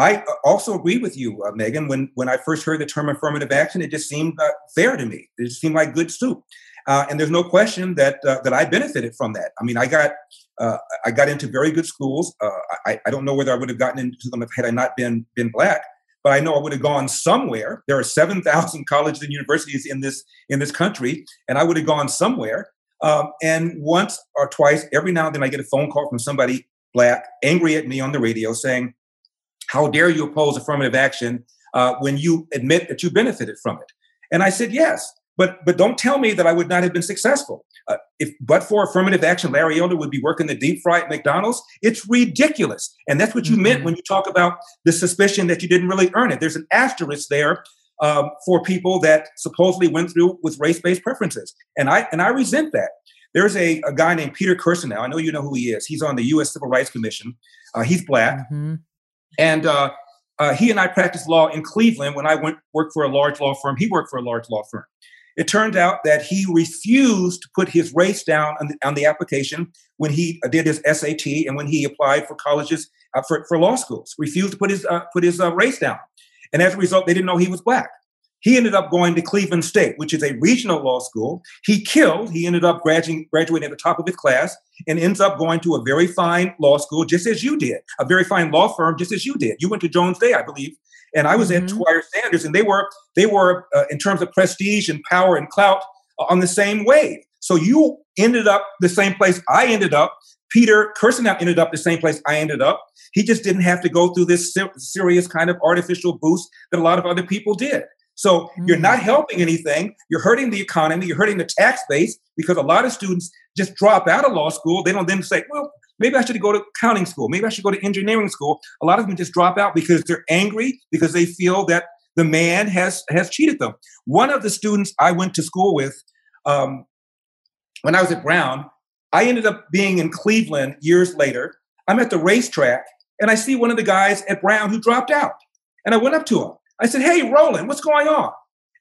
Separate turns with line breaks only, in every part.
I also agree with you, uh, Megan. When when I first heard the term affirmative action, it just seemed uh, fair to me. It just seemed like good soup. Uh, and there's no question that uh, that I benefited from that. I mean, I got uh, I got into very good schools. Uh, I, I don't know whether I would have gotten into them had I not been been black, but I know I would have gone somewhere. There are seven thousand colleges and universities in this in this country, and I would have gone somewhere. Um, and once or twice, every now and then, I get a phone call from somebody black, angry at me on the radio, saying, "How dare you oppose affirmative action uh, when you admit that you benefited from it?" And I said, "Yes." But but don't tell me that I would not have been successful. Uh, if but for affirmative action, Larry Elder would be working the deep fry at McDonald's. It's ridiculous, and that's what you mm-hmm. meant when you talk about the suspicion that you didn't really earn it. There's an asterisk there um, for people that supposedly went through with race-based preferences, and I and I resent that. There's a, a guy named Peter Kirsanow now. I know you know who he is. He's on the U.S. Civil Rights Commission. Uh, he's black, mm-hmm. And uh, uh, he and I practiced law in Cleveland when I went worked for a large law firm. He worked for a large law firm. It turned out that he refused to put his race down on the, on the application when he did his SAT and when he applied for colleges uh, for, for law schools. Refused to put his uh, put his uh, race down, and as a result, they didn't know he was black. He ended up going to Cleveland State, which is a regional law school. He killed. He ended up graduating, graduating at the top of his class and ends up going to a very fine law school, just as you did, a very fine law firm, just as you did. You went to Jones Day, I believe, and I was mm-hmm. at Squire Sanders, and they were they were uh, in terms of prestige and power and clout uh, on the same wave. So you ended up the same place I ended up. Peter Kirsanow ended up the same place I ended up. He just didn't have to go through this ser- serious kind of artificial boost that a lot of other people did. So mm-hmm. you're not mm. helping anything. You're hurting the economy. You're hurting the tax base because a lot of students just drop out of law school. They don't then say, well, maybe I should go to accounting school. Maybe I should go to engineering school. A lot of them just drop out because they're angry because they feel that the man has has cheated them. One of the students I went to school with um, when I was at Brown, I ended up being in Cleveland years later. I'm at the racetrack and I see one of the guys at Brown who dropped out. And I went up to him I said, Hey, Roland, what's going on?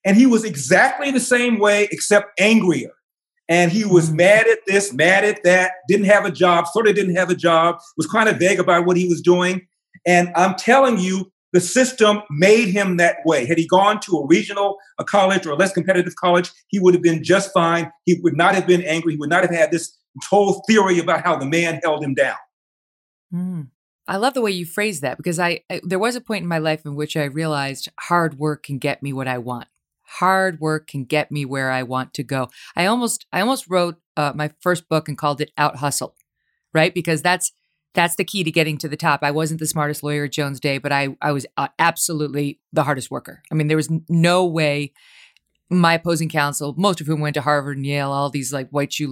And he was exactly the same way, except angrier. And he was mad at this, mad at that, didn't have a job, sort of didn't have a job, was kind of vague about what he was doing. And I'm telling you, the system made him that way. Had he gone to a regional a college or a less competitive college, he would have been just fine. He would not have been angry. He would not have had this whole theory about how the man held him down.
Mm. I love the way you phrase that because I, I, there was a point in my life in which I realized hard work can get me what I want. Hard work can get me where I want to go. I almost I almost wrote uh, my first book and called it Out Hustle, right? Because that's that's the key to getting to the top. I wasn't the smartest lawyer at Jones Day, but I I was uh, absolutely the hardest worker. I mean, there was no way my opposing counsel, most of whom went to Harvard and Yale, all these like white shoe